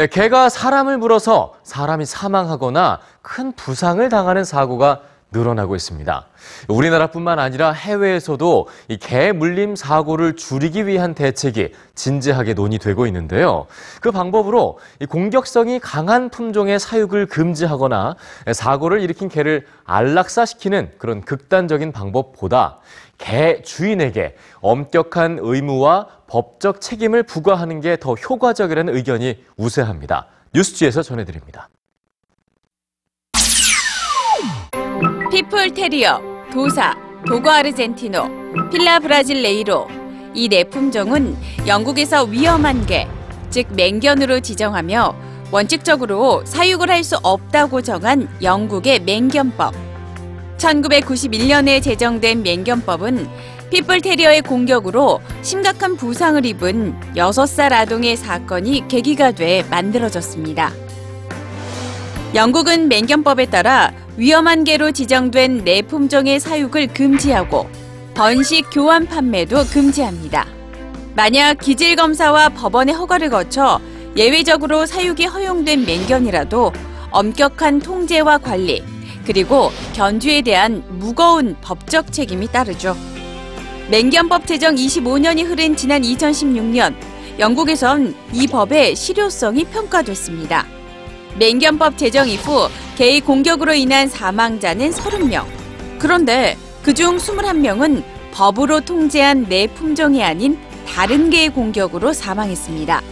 네, 개가 사람을 물어서 사람이 사망하거나 큰 부상을 당하는 사고가 늘어나고 있습니다. 우리나라뿐만 아니라 해외에서도 이개 물림 사고를 줄이기 위한 대책이 진지하게 논의되고 있는데요. 그 방법으로 이 공격성이 강한 품종의 사육을 금지하거나 사고를 일으킨 개를 안락사시키는 그런 극단적인 방법보다 개 주인에게 엄격한 의무와 법적 책임을 부과하는 게 더 효과적이라는 의견이 우세합니다. 뉴스G에서 전해드립니다. 핏불 테리어, 도사, 도고 아르젠티노, 필라 브라질레이로 이 네 품종은 영국에서 위험한 개, 즉 맹견으로 지정하며 원칙적으로 사육을 할 수 없다고 정한 영국의 맹견법. 1991년에 제정된 맹견법은 핏불 테리어의 공격으로 심각한 부상을 입은 6살 아동의 사건이 계기가 돼 만들어졌습니다. 영국은 맹견법에 따라 위험한 개로 지정된 네 품종의 사육을 금지하고 번식 교환 판매도 금지합니다. 만약 기질 검사와 법원의 허가를 거쳐 예외적으로 사육이 허용된 맹견이라도 엄격한 통제와 관리, 그리고 견주에 대한 무거운 법적 책임이 따르죠. 맹견법 제정 25년이 흐른 지난 2016년, 영국에선 이 법의 실효성이 평가됐습니다. 맹견법 제정 이후 개의 공격으로 인한 사망자는 30명. 그런데 그중 21명은 법으로 통제한 내 품종이 아닌 다른 개의 공격으로 사망했습니다.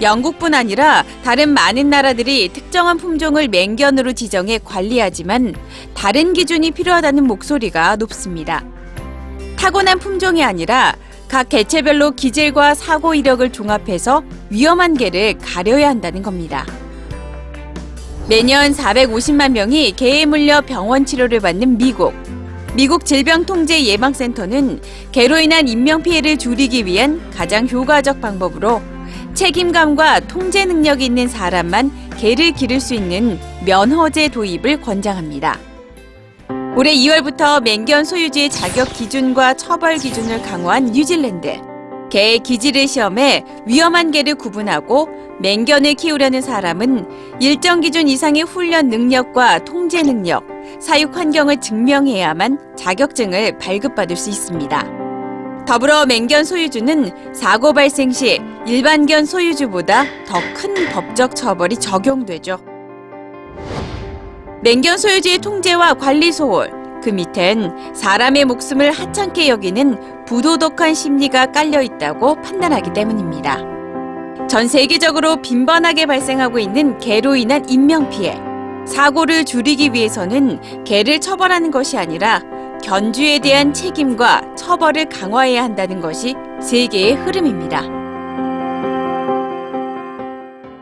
영국뿐 아니라 다른 많은 나라들이 특정한 품종을 맹견으로 지정해 관리하지만 다른 기준이 필요하다는 목소리가 높습니다. 타고난 품종이 아니라 각 개체별로 기질과 사고 이력을 종합해서 위험한 개를 가려야 한다는 겁니다. 매년 450만 명이 개에 물려 병원 치료를 받는 미국. 미국 질병통제예방센터는 개로 인한 인명피해를 줄이기 위한 가장 효과적 방법으로 책임감과 통제 능력이 있는 사람만 개를 기를 수 있는 면허제 도입을 권장합니다. 올해 2월부터 맹견 소유주의 자격 기준과 처벌 기준을 강화한 뉴질랜드. 개의 기질을 시험해 위험한 개를 구분하고 맹견을 키우려는 사람은 일정 기준 이상의 훈련 능력과 통제 능력, 사육 환경을 증명해야만 자격증을 발급받을 수 있습니다. 더불어 맹견 소유주는 사고 발생 시 일반견 소유주보다 더 큰 법적 처벌이 적용되죠. 맹견 소유주의 통제와 관리 소홀, 그 밑엔 사람의 목숨을 하찮게 여기는 부도덕한 심리가 깔려 있다고 판단하기 때문입니다. 전 세계적으로 빈번하게 발생하고 있는 개로 인한 인명피해. 사고를 줄이기 위해서는 개를 처벌하는 것이 아니라 견주에 대한 책임과 처벌을 강화해야 한다는 것이 세계의 흐름입니다.